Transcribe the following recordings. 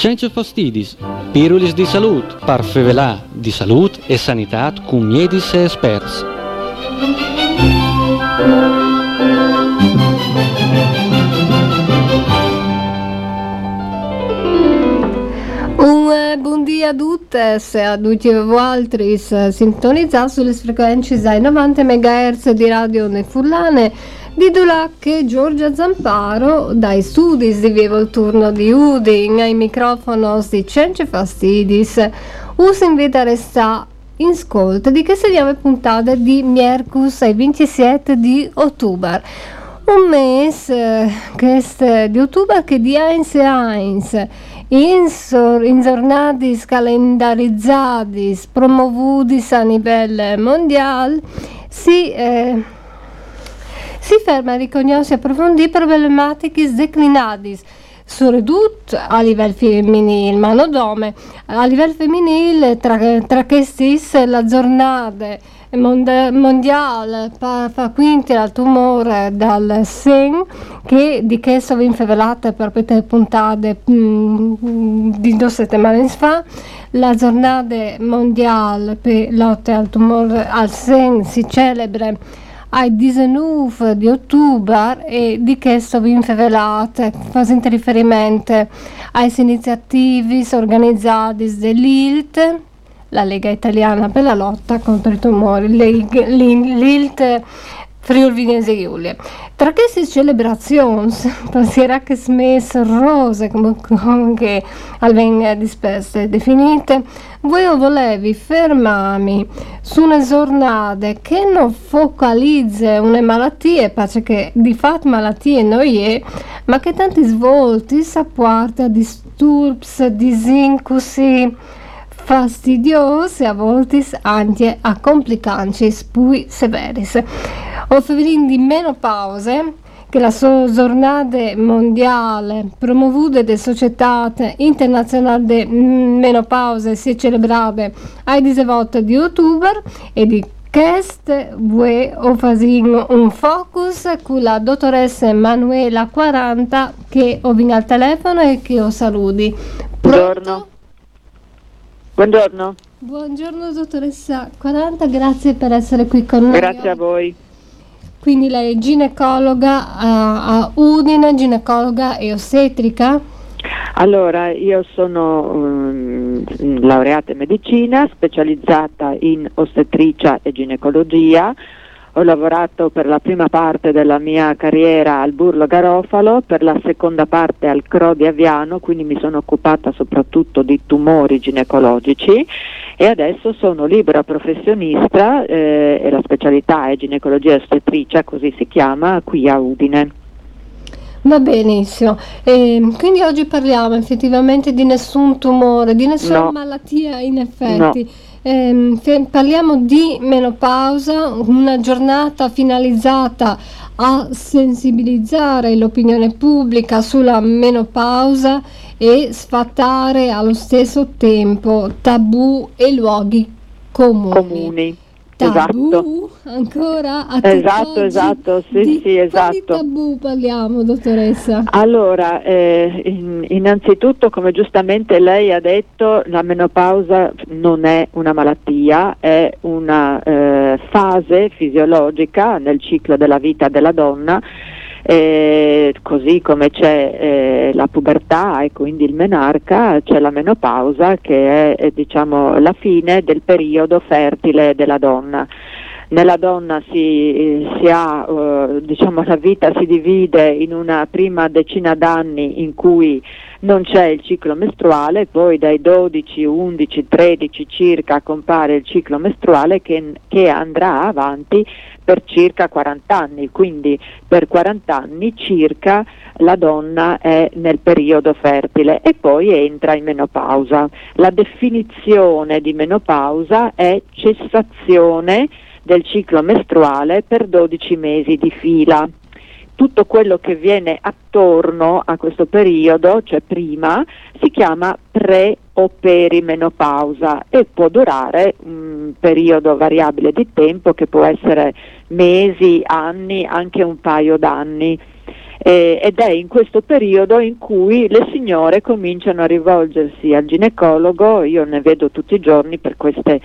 Cence fastidis, pirulis di salut, parfevelà di salut e sanità cum miedis e esperts. Un eh, buon dia a tutti, a tutti voi sintonizzati sulle frequenze dai 90 MHz di Radio Nefurlane di Dulac e Giorgia Zamparo dai studi di Vivo il turno di Udin ai microfono di Cence Fastidis. Us invita a restare in ascolto di queste nuove puntate di Miercus ai 27 di ottobre. Un mese eh, di ottobre che di Heinz e Heinz. In giornate calendarizzate promovuti a livello mondiale si, eh, si ferma a riconoscere e approfondire problematiche declinate soprattutto a livello femminile, ma non dome, a livello femminile tra, tra questi la giornata mondiale fa quinti al tumore dal sen che di che sono infavelate per queste puntate mm, di due settimane fa. La giornata mondiale per lotta al tumore al sen si celebra ai 19 di ottobre e di che sono infavelate facendo riferimento alle iniziative organizzate dell'ILT la Lega Italiana per la lotta contro i tumori, l'ILT Friuli Venezia Giulia. Tra queste celebrazioni, penserà che smesse rose, come, come alven disperse definite, voi volevi fermarmi su una giornata che non focalizza una malattia, pace che di fatto malattie non è, ma che tanti svolti sapporta disturbi, disincusi, fastidiose a volte anche a complicanze più severe. Di meno pause che la giornata mondiale promovuta da società internazionale di menopause si celebrava ai 18 di ottobre e di questo vuoi fare un focus con la dottoressa Manuela 40 che ho vinto al telefono e che ho saluti. Buongiorno. Buongiorno. Buongiorno dottoressa 40, grazie per essere qui con noi. Grazie a voi. Quindi lei è ginecologa a, a Udine, ginecologa e ostetrica? Allora, io sono um, laureata in medicina, specializzata in ostetricia e ginecologia ho lavorato per la prima parte della mia carriera al Burlo Garofalo, per la seconda parte al CRO di Aviano, quindi mi sono occupata soprattutto di tumori ginecologici e adesso sono libera professionista eh, e la specialità è ginecologia ostetricia, così si chiama, qui a Udine. Va benissimo, e quindi oggi parliamo effettivamente di nessun tumore, di nessuna no. malattia in effetti. No eh, parliamo di menopausa, una giornata finalizzata a sensibilizzare l'opinione pubblica sulla menopausa e sfatare allo stesso tempo tabù e luoghi comuni. comuni tabù esatto. ancora a esatto esatto sì di sì esatto. tabù parliamo dottoressa. Allora eh, in, innanzitutto come giustamente lei ha detto la menopausa non è una malattia è una eh, fase fisiologica nel ciclo della vita della donna eh, così come c'è eh, la pubertà e quindi il menarca, c'è la menopausa che è, è diciamo, la fine del periodo fertile della donna. Nella donna si, si ha, uh, diciamo, la vita si divide in una prima decina d'anni in cui non c'è il ciclo mestruale, poi dai 12, 11, 13 circa compare il ciclo mestruale che, che andrà avanti per circa 40 anni, quindi per 40 anni circa la donna è nel periodo fertile e poi entra in menopausa. La definizione di menopausa è cessazione del ciclo mestruale per 12 mesi di fila tutto quello che viene attorno a questo periodo, cioè prima, si chiama pre o perimenopausa e può durare un periodo variabile di tempo che può essere mesi, anni, anche un paio d'anni. Eh, ed è in questo periodo in cui le signore cominciano a rivolgersi al ginecologo, io ne vedo tutti i giorni per queste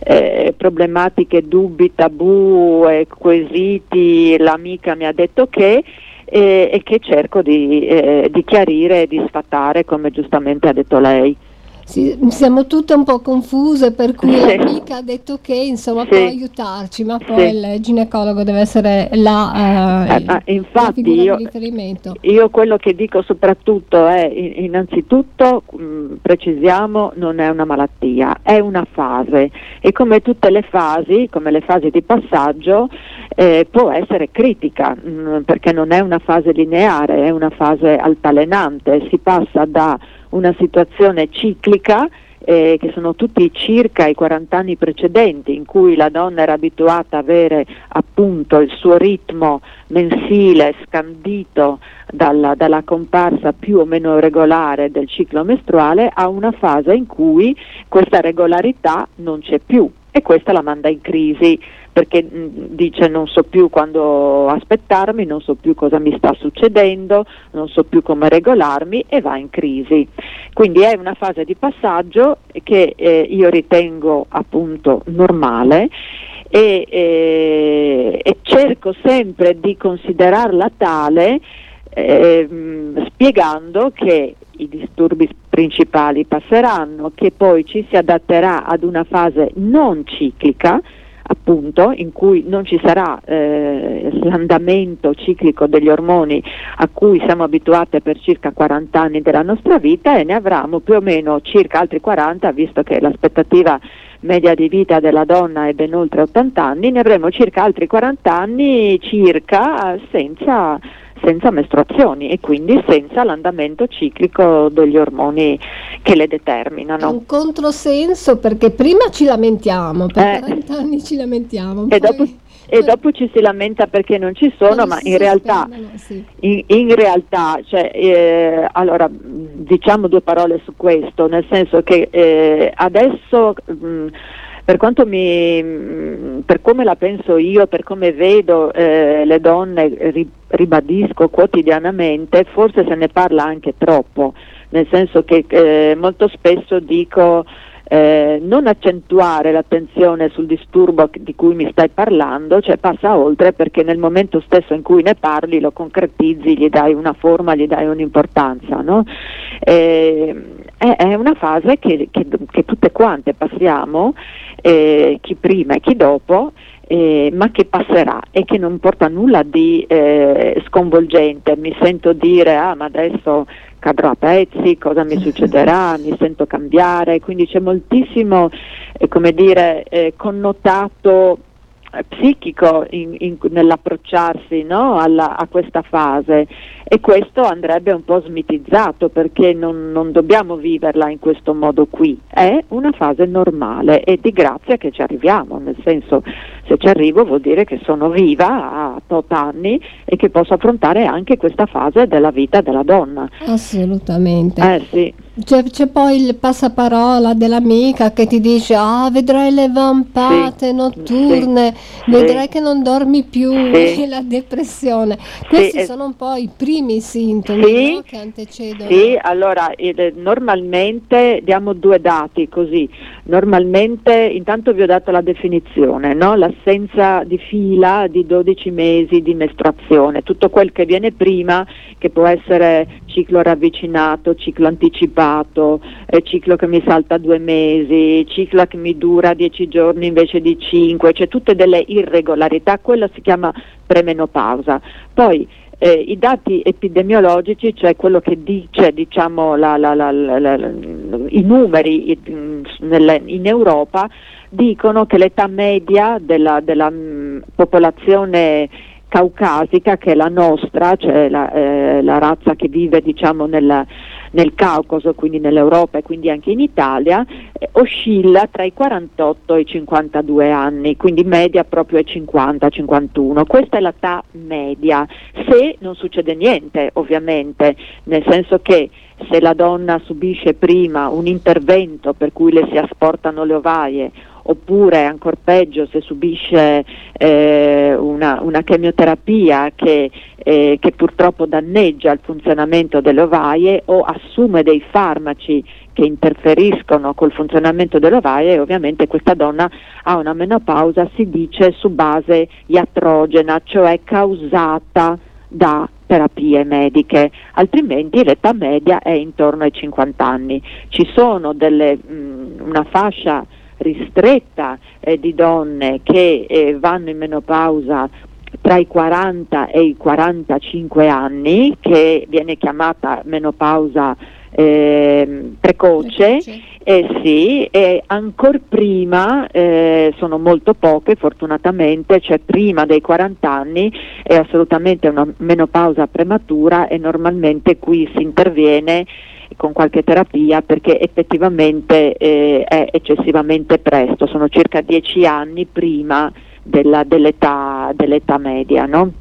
eh, problematiche, dubbi, tabù, quesiti, l'amica mi ha detto che e, e che cerco di, eh, di chiarire e di sfatare come giustamente ha detto lei. Sì, siamo tutte un po' confuse, per cui sì. l'amica ha detto che insomma sì. può aiutarci, ma poi sì. il ginecologo deve essere la, eh, eh, infatti io, di riferimento. Io quello che dico soprattutto è innanzitutto mh, mm, precisiamo non è una malattia, è una fase e come tutte le fasi, come le fasi di passaggio, eh, può essere critica mh, mm, perché non è una fase lineare, è una fase altalenante, si passa da una situazione ciclica eh, che sono tutti circa i 40 anni precedenti in cui la donna era abituata ad avere appunto il suo ritmo mensile scandito dalla, dalla, comparsa più o meno regolare del ciclo mestruale a una fase in cui questa regolarità non c'è più e questa la manda in crisi perché mh, dice non so più quando aspettarmi, non so più cosa mi sta succedendo, non so più come regolarmi e va in crisi. Quindi è una fase di passaggio che eh, io ritengo appunto normale e, eh, e cerco sempre di considerarla tale eh, spiegando che i disturbi principali passeranno, che poi ci si adatterà ad una fase non ciclica, appunto in cui non ci sarà eh, l'andamento ciclico degli ormoni a cui siamo abituati per circa 40 anni della nostra vita e ne avremo più o meno circa altri 40 visto che l'aspettativa media di vita della donna è ben oltre 80 anni, ne avremo circa altri 40 anni circa senza senza mestruazioni e quindi senza l'andamento ciclico degli ormoni che le determinano. È un controsenso perché prima ci lamentiamo, per eh, 40 anni ci lamentiamo. E, poi... dopo, e dopo ci si lamenta perché non ci sono, ma in realtà, in, in realtà cioè, eh, allora, diciamo due parole su questo, nel senso che eh, adesso... Mh, per quanto mi, per come la penso io, per come vedo eh, le donne, ribadisco quotidianamente, forse se ne parla anche troppo, nel senso che eh, molto spesso dico eh, non accentuare l'attenzione sul disturbo di cui mi stai parlando, cioè passa oltre perché nel momento stesso in cui ne parli lo concretizzi, gli dai una forma, gli dai un'importanza. No? Eh, è, una fase che, che, che tutte quante passiamo eh, chi prima e chi dopo, eh, ma che passerà e che non porta nulla di eh, sconvolgente. Mi sento dire, ah ma adesso cadrò a pezzi, cosa mi succederà, mi sento cambiare, quindi c'è moltissimo, eh, come dire, eh, connotato psichico in, in, nell'approcciarsi no? Alla, a questa fase e questo andrebbe un po' smitizzato perché non, non, dobbiamo viverla in questo modo qui, è una fase normale e di grazia che ci arriviamo, nel senso se ci arrivo vuol dire che sono viva a tot anni e che posso affrontare anche questa fase della vita della donna. Assolutamente. Eh, sì. C'è, c'è, poi il passaparola dell'amica che ti dice ah vedrai le vampate sì, notturne, sì, vedrai sì. che non dormi più, la depressione. Questi sono un po' i primi sintomi no, che antecedono. Sì, allora eh, normalmente diamo due dati così, normalmente intanto vi ho dato la definizione, no? l'assenza di fila di 12 mesi di mestruazione, tutto quel che viene prima che può essere ciclo ravvicinato, ciclo anticipato, eh, ciclo che mi salta due mesi, ciclo che mi dura dieci giorni invece di cinque, cioè tutte delle irregolarità, quello si chiama premenopausa. Poi eh, i dati epidemiologici, cioè quello che dice diciamo, la, la, la, i numeri in, in Europa, dicono che l'età media della, della mh, popolazione caucasica, che è la nostra, cioè la, eh, la razza che vive diciamo, nel, nel, Caucaso, quindi nell'Europa e quindi anche in Italia, eh, oscilla tra i 48 e i 52 anni, quindi media proprio ai 50-51. Questa è l'età media, se non succede niente ovviamente, nel senso che se la donna subisce prima un intervento per cui le si asportano le ovaie oppure ancora peggio se subisce eh, una, una, chemioterapia che, eh, che purtroppo danneggia il funzionamento delle ovaie o assume dei farmaci che interferiscono col funzionamento dell'ovaia e ovviamente questa donna ha una menopausa, si dice, su base iatrogena, cioè causata da terapie mediche, altrimenti l'età media è intorno ai 50 anni. Ci sono delle, mh, una fascia ristretta eh, di donne che eh, vanno in menopausa tra i 40 e i 45 anni, che viene chiamata menopausa eh, precoce, eh, sì, e ancora prima, eh, sono molto poche fortunatamente, cioè prima dei 40 anni è assolutamente una menopausa prematura e normalmente qui si interviene con qualche terapia perché effettivamente eh, è eccessivamente presto, sono circa 10 anni prima della, dell'età, dell'età, media. No?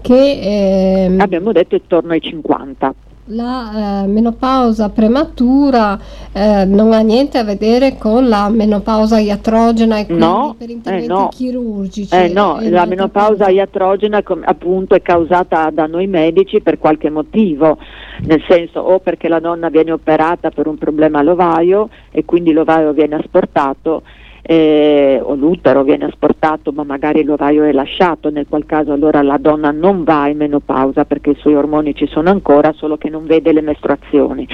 Che, ehm... Abbiamo detto intorno ai 50 la eh, menopausa prematura eh, non ha niente a vedere con la menopausa iatrogena e quindi no, per interventi eh no. chirurgici. Eh no, la menopausa iatrogena com- appunto è causata da noi medici per qualche motivo, nel senso o perché la donna viene operata per un problema all'ovaio e quindi l'ovaio viene asportato eh, o l'utero viene asportato ma magari l'ovaio è lasciato, nel qual caso allora la donna non va in menopausa perché i suoi ormoni ci sono ancora, solo che non vede le mestruazioni.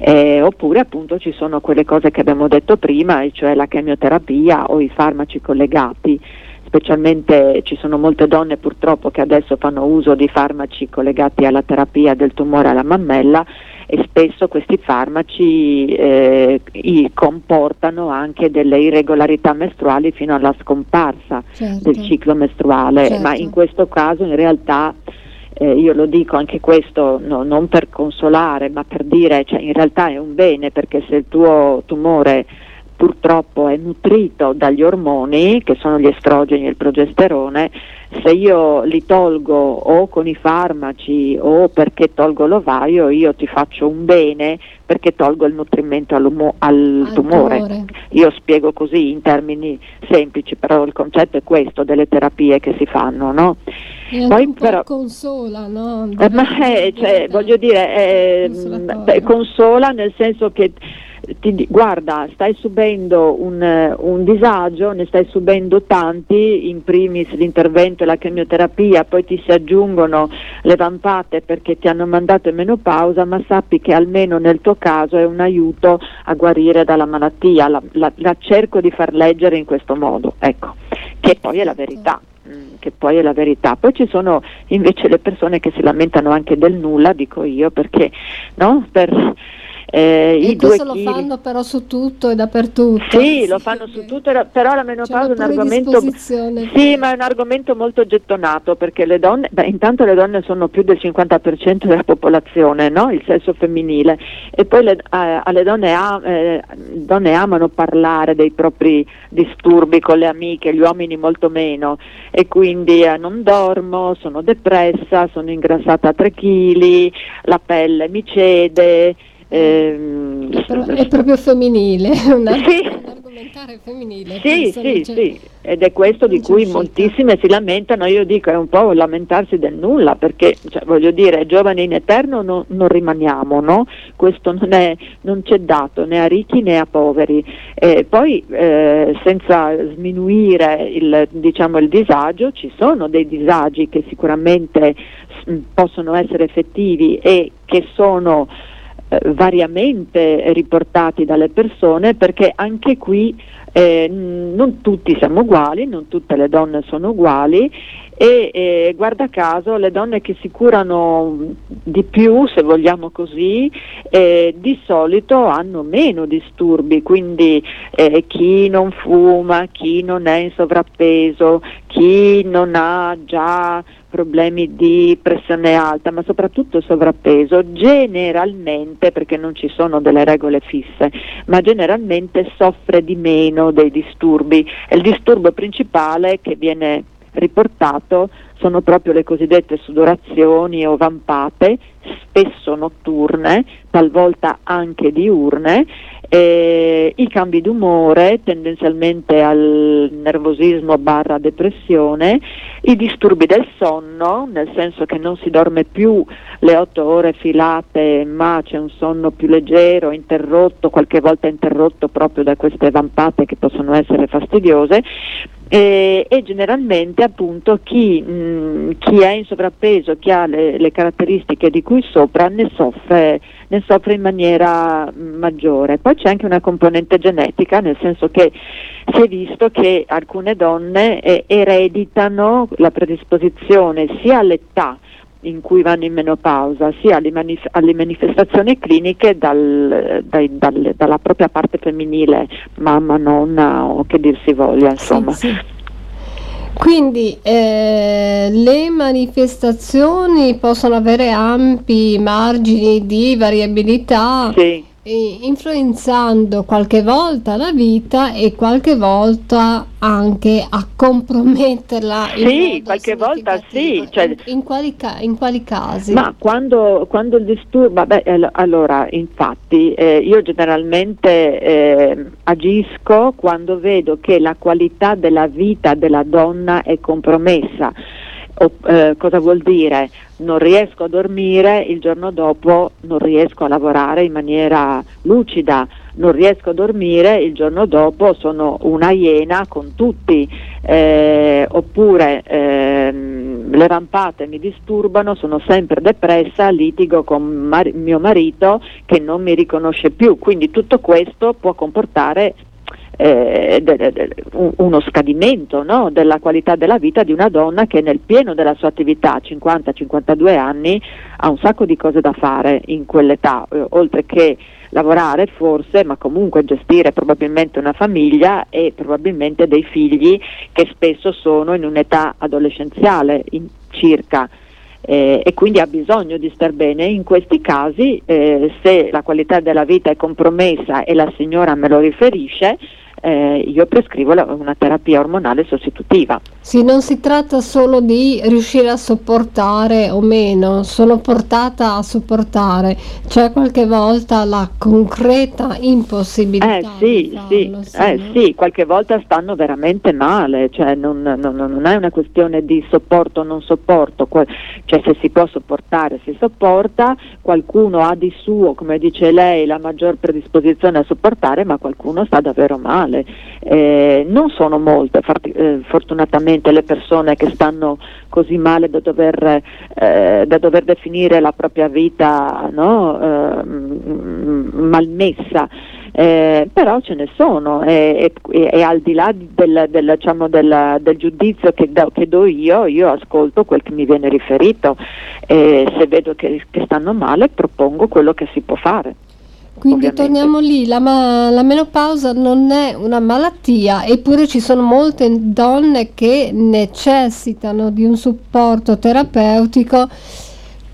Eh, oppure appunto ci sono quelle cose che abbiamo detto prima, cioè la chemioterapia o i farmaci collegati specialmente ci sono molte donne purtroppo che adesso fanno uso di farmaci collegati alla terapia del tumore alla mammella e spesso questi farmaci eh, comportano anche delle irregolarità mestruali fino alla scomparsa certo. del ciclo mestruale, certo. ma in questo caso in realtà eh, io lo dico anche questo no, non per consolare, ma per dire, cioè, in realtà è un bene perché se il tuo tumore purtroppo è nutrito dagli ormoni, che sono gli estrogeni e il progesterone, se io li tolgo o con i farmaci o perché tolgo l'ovaio, io ti faccio un bene perché tolgo il nutrimento al, al tumore. Io spiego così in termini semplici, però il concetto è questo delle terapie che si fanno, no? E Poi però consola, no? Eh, ma è, cioè, voglio dire, è, beh, consola nel senso che ti, guarda, stai subendo un, un, disagio, ne stai subendo tanti, in primis l'intervento e la chemioterapia, poi ti si aggiungono le vampate perché ti hanno mandato in menopausa, ma sappi che almeno nel tuo caso è un aiuto a guarire dalla malattia, la, la, la cerco di far leggere in questo modo, ecco, che poi è la verità mm, che poi è la verità. Poi ci sono invece le persone che si lamentano anche del nulla, dico io, perché no? per, eh, e questo lo fanno però su tutto e dappertutto. Sì, lo fanno su tutto, però la menopausa è un argomento Sì, ma è un argomento molto gettonato perché le donne, beh, intanto le donne sono più del 50% della popolazione, no? Il sesso femminile. E poi le, eh, alle donne, am, eh, donne amano parlare dei propri disturbi con le amiche, gli uomini molto meno. E quindi eh, non dormo, sono depressa, sono ingrassata a 3 kg, la pelle mi cede Ehm, è proprio femminile, una, sì. un argomentare femminile. Sì, sì, sì, ed è questo di cui moltissime si lamentano, io dico è un po' lamentarsi del nulla, perché cioè, voglio dire, giovani in eterno no, non rimaniamo, no? questo non, è, non, c'è dato né a ricchi né a poveri. Eh, poi eh, senza sminuire il, diciamo, il disagio, ci sono dei disagi che sicuramente s- possono essere effettivi e che sono variamente riportati dalle persone perché anche qui eh, non tutti siamo uguali, non tutte le donne sono uguali e eh, guarda caso le donne che si curano di più, se vogliamo così, eh, di solito hanno meno disturbi, quindi eh, chi non fuma, chi non è in sovrappeso, chi non ha già problemi di pressione alta, ma soprattutto sovrappeso, generalmente, perché non ci sono delle regole fisse, ma generalmente soffre di meno dei disturbi. E il disturbo principale che viene riportato sono proprio le cosiddette sudorazioni o vampate, spesso notturne, talvolta anche diurne, eh, i cambi d'umore, tendenzialmente al nervosismo barra depressione, i disturbi del sonno, nel senso che non si dorme più le otto ore filate, ma c'è un sonno più leggero, interrotto, qualche volta interrotto proprio da queste vampate che possono essere fastidiose, e, e, generalmente appunto chi, mh, chi, è in sovrappeso, chi ha le, le, caratteristiche di cui sopra ne soffre, ne soffre in maniera maggiore. Poi c'è anche una componente genetica, nel senso che si è visto che alcune donne eh, ereditano la predisposizione sia all'età in cui vanno in menopausa, sia alle, manif- alle manifestazioni cliniche dal, dai, dal, dalla propria parte femminile, mamma, nonna o che dir si voglia, insomma. Sì, sì. Quindi eh, le manifestazioni possono avere ampi margini di variabilità. Sì influenzando qualche volta la vita e qualche volta anche a comprometterla. Sì, qualche volta sì. Cioè, in, quali ca- in, quali casi? Ma quando, quando il disturbo, beh, allora infatti eh, io generalmente eh, agisco quando vedo che la qualità della vita della donna è compromessa o, eh, cosa vuol dire? Non riesco a dormire, il giorno dopo non riesco a lavorare in maniera lucida, non riesco a dormire, il giorno dopo sono una iena con tutti, eh, oppure ehm, le rampate mi disturbano, sono sempre depressa, litigo con mar- mio marito che non mi riconosce più, quindi tutto questo può comportare eh, de, de, de, uno scadimento no? della qualità della vita di una donna che nel pieno della sua attività, 50-52 anni, ha un sacco di cose da fare in quell'età, eh, oltre che lavorare forse, ma comunque gestire probabilmente una famiglia e probabilmente dei figli che spesso sono in un'età adolescenziale in, circa. Eh, e quindi ha bisogno di star bene. In questi casi, eh, se la qualità della vita è compromessa e la signora me lo riferisce, eh, io prescrivo la, una terapia ormonale sostitutiva. Sì, non si tratta solo di riuscire a sopportare o meno, sono portata a sopportare, c'è qualche volta la concreta impossibilità. Eh sì, farlo, sì, sì, eh, no? sì, qualche volta stanno veramente male, cioè non, non, non, è una questione di sopporto o non sopporto, cioè se si può sopportare si sopporta, qualcuno ha di suo, come dice lei, la maggior predisposizione a sopportare, ma qualcuno sta davvero male male. Eh, non sono molte eh, fortunatamente le persone che stanno così male da dover, eh, da dover definire la propria vita no? Ehm, malmessa. Eh, però ce ne sono e, e, e al di là del, del, diciamo, del, del giudizio che do, che do, io, io ascolto quel che mi viene riferito e se vedo che, che stanno male propongo quello che si può fare. Quindi ovviamente. torniamo lì, la, ma- la, menopausa non è una malattia, eppure ci sono molte donne che necessitano di un supporto terapeutico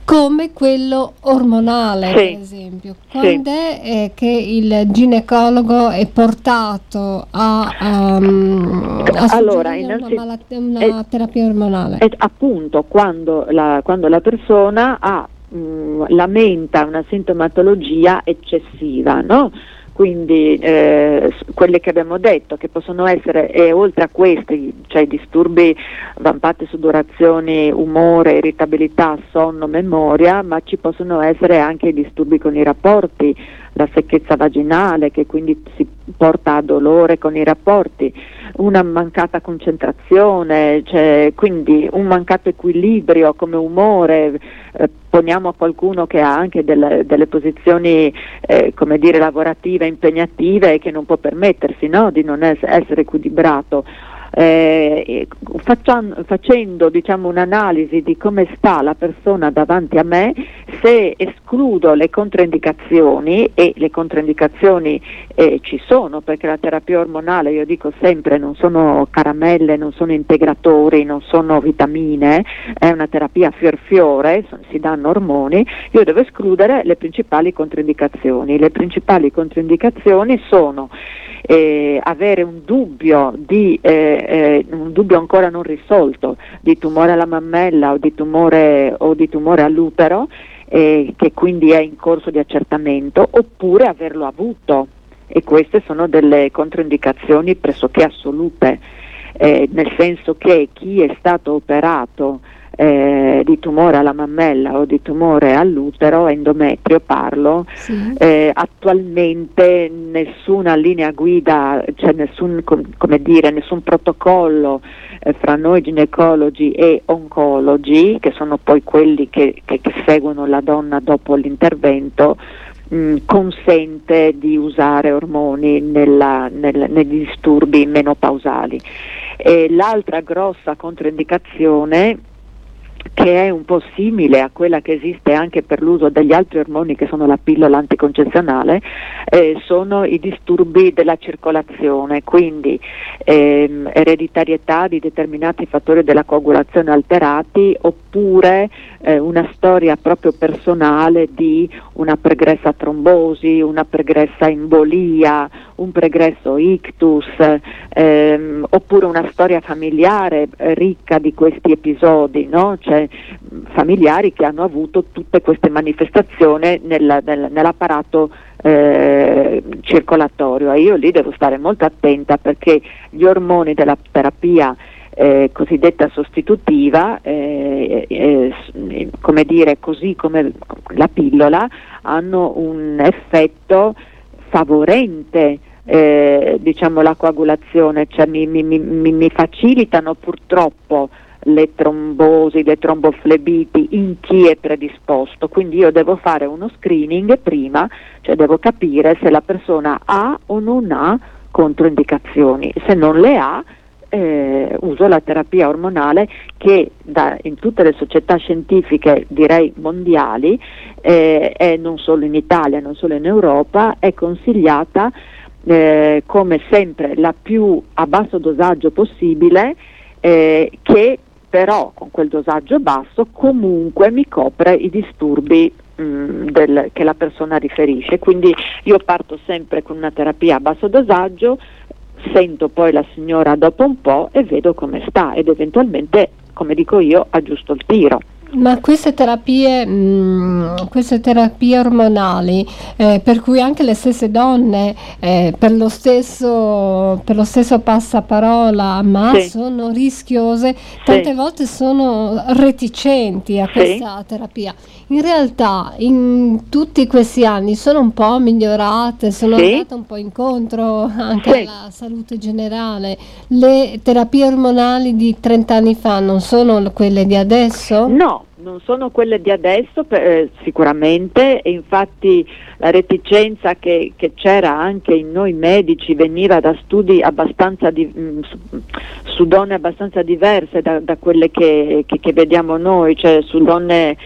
come quello ormonale, sì. per esempio. Quando sì. è eh, che il ginecologo è portato a, um, a allora, una, malattia, una è, terapia ormonale? È appunto quando la, quando la persona ha mh, mm, lamenta una sintomatologia eccessiva, no? quindi eh, quelle che abbiamo detto che possono essere e oltre a questi, cioè disturbi, vampate sudorazioni, umore, irritabilità, sonno, memoria, ma ci possono essere anche disturbi con i rapporti, la secchezza vaginale che quindi si porta a dolore con i rapporti, una mancata concentrazione, cioè, quindi un mancato equilibrio come umore, eh, poniamo a qualcuno che ha anche delle, delle posizioni eh, come dire, lavorative impegnative e che non può permettersi no, di non es- essere equilibrato eh, faccian, facendo diciamo, un'analisi di come sta la persona davanti a me, se escludo le controindicazioni e le controindicazioni eh, ci sono perché la terapia ormonale, io dico sempre, non sono caramelle, non sono integratori, non sono vitamine, è una terapia fior fiore, si danno ormoni, io devo escludere le principali controindicazioni. Le principali controindicazioni sono eh, avere un dubbio, di, eh, eh, un dubbio ancora non risolto di tumore alla mammella o di tumore, o di tumore all'utero, eh, che quindi è in corso di accertamento, oppure averlo avuto. E queste sono delle controindicazioni pressoché assolute, eh, nel senso che chi è stato operato eh, di tumore alla mammella o di tumore all'utero, endometrio parlo, sì. eh, attualmente nessuna linea guida, cioè nessun, com- dire, nessun protocollo eh, fra noi ginecologi e oncologi, che sono poi quelli che, che, che seguono la donna dopo l'intervento, mh, consente di usare ormoni nella, nel, negli disturbi menopausali. E l'altra grossa controindicazione che è un po' simile a quella che esiste anche per l'uso degli altri ormoni che sono la pillola anticoncezionale, eh, sono i disturbi della circolazione, quindi ehm, ereditarietà di determinati fattori della coagulazione alterati oppure eh, una storia proprio personale di una pregressa trombosi, una pregressa embolia, un pregresso ictus, ehm, oppure una storia familiare eh, ricca di questi episodi, no? cioè, familiari che hanno avuto tutte queste manifestazioni nel, nel, nell'apparato eh, circolatorio. E io lì devo stare molto attenta perché gli ormoni della terapia eh, cosiddetta sostitutiva, eh, eh, come dire, così come la pillola, hanno un effetto favorente eh, diciamo, la coagulazione, cioè mi, mi, mi, mi, facilitano purtroppo le trombosi, le tromboflebiti in chi è predisposto, quindi io devo fare uno screening prima, cioè devo capire se la persona ha o non ha controindicazioni, se non le ha eh, uso la terapia ormonale che da, in tutte le società scientifiche, direi mondiali, eh, non solo in Italia, non solo in Europa, è consigliata eh, come sempre la più a basso dosaggio possibile eh, che però con quel dosaggio basso comunque mi copre i disturbi mh, mm, del, che la persona riferisce. Quindi io parto sempre con una terapia a basso dosaggio, sento poi la signora dopo un po' e vedo come sta ed eventualmente, come dico io, aggiusto il tiro. Ma queste terapie, mh, mm, queste terapie ormonali, eh, per cui anche le stesse donne eh, per, lo stesso, per, lo stesso, passaparola ma sì. sono rischiose, tante sì. volte sono reticenti a questa sì. terapia. In realtà in tutti questi anni sono un po' migliorate, sono andate un po' incontro anche alla salute generale. Le terapie ormonali di 30 anni fa non sono quelle di adesso? No, non sono quelle di adesso eh, sicuramente e infatti la reticenza che, che, c'era anche in noi medici veniva da studi abbastanza di, mh, mm, su, su, donne abbastanza diverse da, da quelle che, che, che, vediamo noi, cioè su donne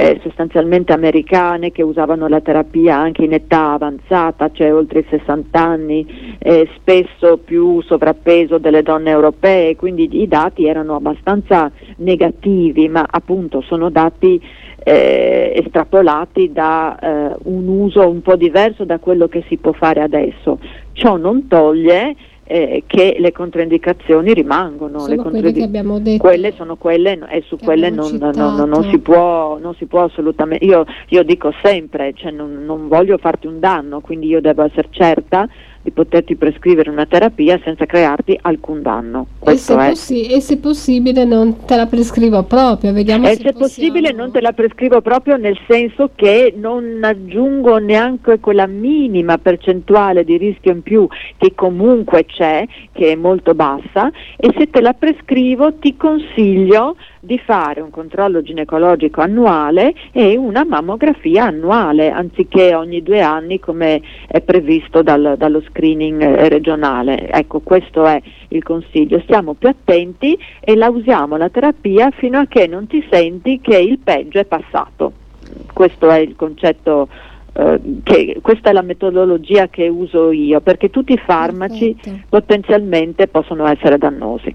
eh, sostanzialmente americane che usavano la terapia anche in età avanzata, cioè oltre i 60 anni, eh, spesso più sovrappeso delle donne europee, quindi i dati erano abbastanza negativi, ma appunto sono dati eh, estrapolati da eh, un uso un po' diverso da quello che si può fare adesso. Ciò non toglie eh, che le controindicazioni rimangono. Sono quelle abbiamo detto. Quelle sono quelle e su quelle non, non, non, non, si può, non si può assolutamente. Io, io dico sempre, cioè non voglio farti un danno, quindi io devo essere certa di poterti prescrivere una terapia senza crearti alcun danno. E se, possi- e se, possibile non te la prescrivo proprio, vediamo e se, se possibile non te la prescrivo proprio nel senso che non aggiungo neanche quella minima percentuale di rischio in più che comunque c'è, che è molto bassa, e se te la prescrivo ti consiglio di fare un controllo ginecologico annuale e una mammografia annuale, anziché ogni due anni come è previsto dal, dallo screening eh, regionale. Ecco, questo è il consiglio. Stiamo più attenti e la usiamo la terapia fino a che non ti senti che il peggio è passato. Questo è il concetto eh, che questa è la metodologia che uso io, perché tutti i farmaci Perfetto. potenzialmente possono essere dannosi.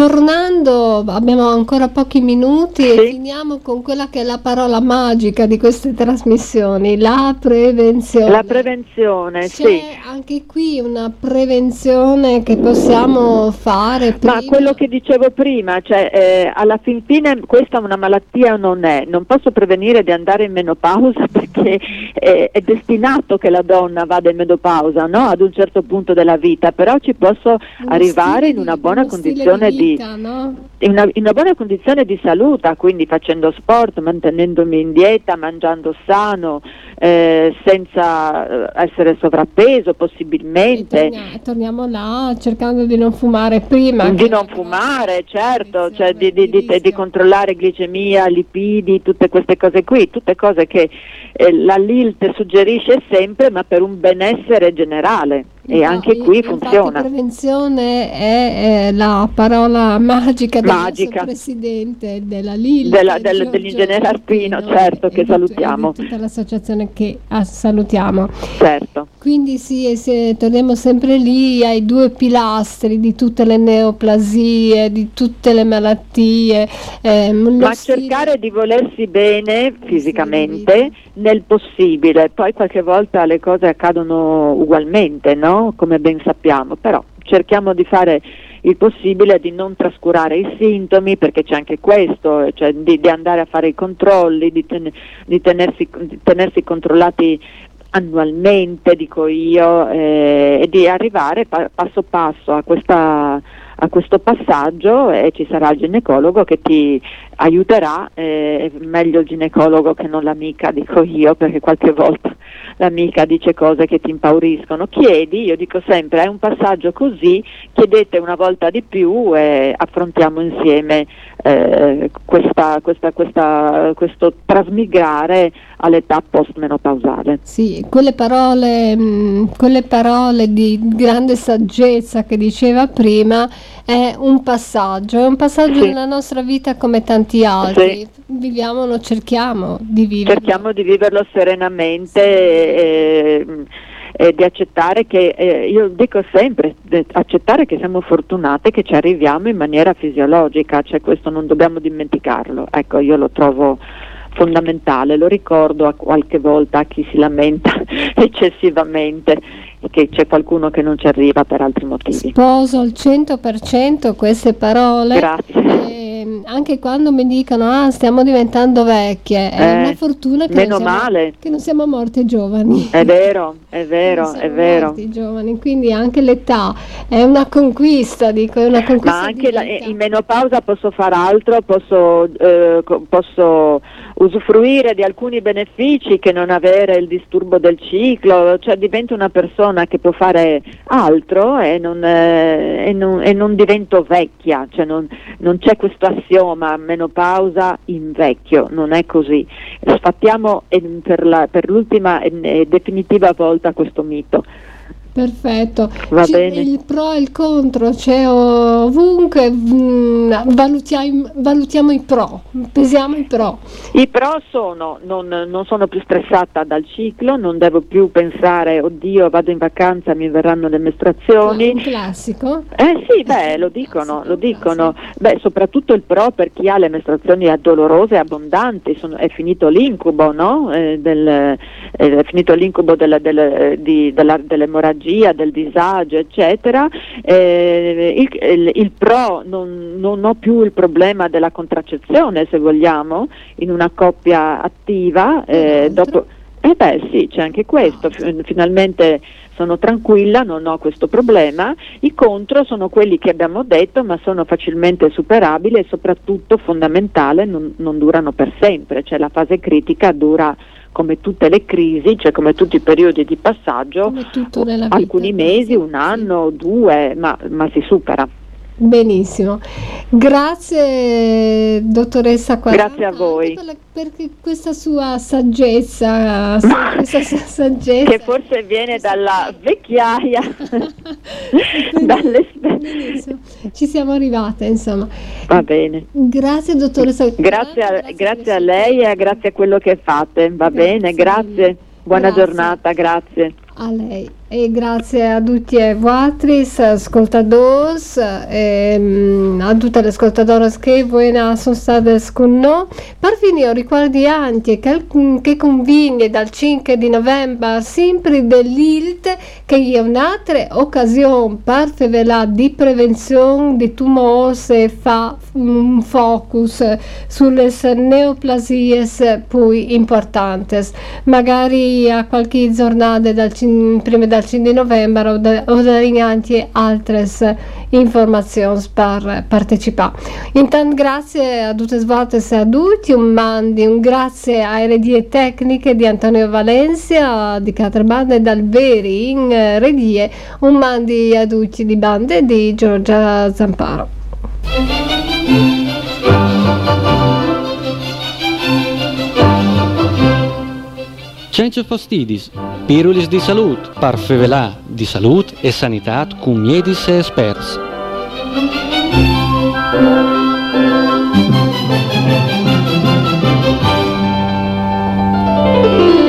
Tornando, abbiamo ancora pochi minuti Sì. e finiamo con quella che è la parola magica di queste trasmissioni, la prevenzione. La prevenzione, C'è sì. anche qui una prevenzione che possiamo fare prima. Ma quello che dicevo prima, cioè eh, alla fin fine questa una malattia non è, non posso prevenire di andare in menopausa perché eh, è destinato che la donna vada in menopausa no? ad un certo punto della vita, però ci posso Uno arrivare stile in una buona condizione di, vita, no? in una, in una buona condizione di salute, quindi facendo sport, mantenendomi in dieta, mangiando sano, eh, senza eh, essere sovrappeso possibilmente. tornia- torniamo là cercando di non fumare prima. Di non fumare, certo, cioè di, di- di- di controllare glicemia, lipidi, tutte queste cose qui, tutte cose che eh, la LILT suggerisce sempre, ma per un benessere generale e No, anche qui funziona. prevenzione è, eh, la parola magica del Magica. nostro presidente della LIL Della- del- dell'ingegnere Arpino, certo, che e salutiamo. e di tutta l'associazione che ah, salutiamo. Certo. Quindi sì, se torniamo sempre lì ai due pilastri di tutte le neoplasie, di tutte le malattie. lo Ma stile- cercare di volersi bene fisicamente nel possibile, poi qualche volta le cose accadono ugualmente, no? Come ben sappiamo, però cerchiamo di fare il possibile di non trascurare i sintomi perché c'è anche questo, cioè di, di andare a fare i controlli, di, ten- di tenersi, di tenersi controllati annualmente, dico io, eh, e di arrivare pa- passo passo a questa a questo passaggio e ci sarà il ginecologo che ti aiuterà, eh, meglio il ginecologo che non l'amica, dico io, perché qualche volta l'amica dice cose che ti impauriscono. Chiedi, io dico sempre, è un passaggio così, chiedete una volta di più e affrontiamo insieme eh, questa, questa, questa, questo trasmigrare all'età postmenopausale. Sì, quelle parole, mh, quelle parole di grande saggezza che diceva prima è un passaggio, è un passaggio Sì. nella nostra vita come tanti altri. Viviamolo, cerchiamo di vivere. cerchiamo di viverlo serenamente e, e di accettare che, eh, io dico sempre, accettare che siamo fortunate che ci arriviamo in maniera fisiologica, cioè questo non dobbiamo dimenticarlo, ecco io lo trovo fondamentale, lo ricordo a qualche volta a chi si lamenta eccessivamente che c'è qualcuno che non ci arriva per altri motivi. Sposo al 100% queste parole. Grazie. Anche quando mi dicono ah stiamo diventando vecchie, è Eh, una fortuna che, non siamo, che non siamo morte giovani. È vero, è vero, è vero. morti giovani, quindi anche l'età è una conquista, dico, è una conquista. Ma anche la- in menopausa posso fare altro, posso, eh, posso usufruire di alcuni benefici che non avere il disturbo del ciclo, cioè divento una persona che può fare altro e non, eh, e non- e non divento vecchia, cioè non, non c'è questo assioma menopausa invecchio, non è così. Sfattiamo eh, per, la- per l'ultima e e definitiva volta questo mito. Perfetto. Va bene. Il pro e il contro c'è ovunque, mm, valutiamo, valutiamo i pro, pesiamo i pro. I pro sono non, non sono più stressata dal ciclo, non devo più pensare oddio vado in vacanza mi verranno le Un mestruazioni. classico. Eh sì, beh, lo dicono, lo dicono. Beh, soprattutto il pro per chi ha le mestruazioni dolorose e abbondanti, sono- è finito l'incubo, no? Eh, del- eh, è finito l'incubo della- del- eh, di- della- dell'emorragia, del disagio, eccetera. Eh, il, il- il pro non, non ho più il problema della contraccezione, se vogliamo, in una coppia attiva. eh, dopo, eh beh sì, c'è anche questo, Fi- finalmente sono tranquilla, non ho questo problema. I contro sono quelli che abbiamo detto, ma sono facilmente superabili e soprattutto fondamentale, non, non durano per sempre, cioè la fase critica dura come tutte le crisi, cioè come tutti i periodi di passaggio, alcuni mesi, un anno, due, ma, ma si supera. Benissimo, grazie dottoressa Quaranta, Grazie a voi. Per, la- per questa sua saggezza, questa sua saggezza. Che forse viene dalla vecchiaia. Benissimo. Ci siamo arrivate, insomma. Va bene. Grazie dottoressa. Grazie a, grazie a lei e grazie a quello che fate, va Grazie bene? Grazie. Buona giornata, grazie. A lei. E grazie a tutti e voi ascoltatori e mm, a tutte le ascoltatrici che voi sono state con noi per finire ricordi anche che, che conviene dal 5 di novembre sempre dell'ILT che è un'altra occasione per fare di prevenzione di tumori e fa un focus sulle neoplasie più importanti magari a qualche giornata dal prima dal 5 di novembre o, da, o anche altre informazioni per partecipare. Intanto grazie a tutte svolte e a tutti, un mandi, un grazie alle redie tecniche di Antonio Valencia di Catrabanda e dal Veri in redie, un mandi a tutti di bande di Giorgia Zamparo. Cencio fastidis, pirulis di salut, parfevelà di salut e sanitat cum miedis e espers. thank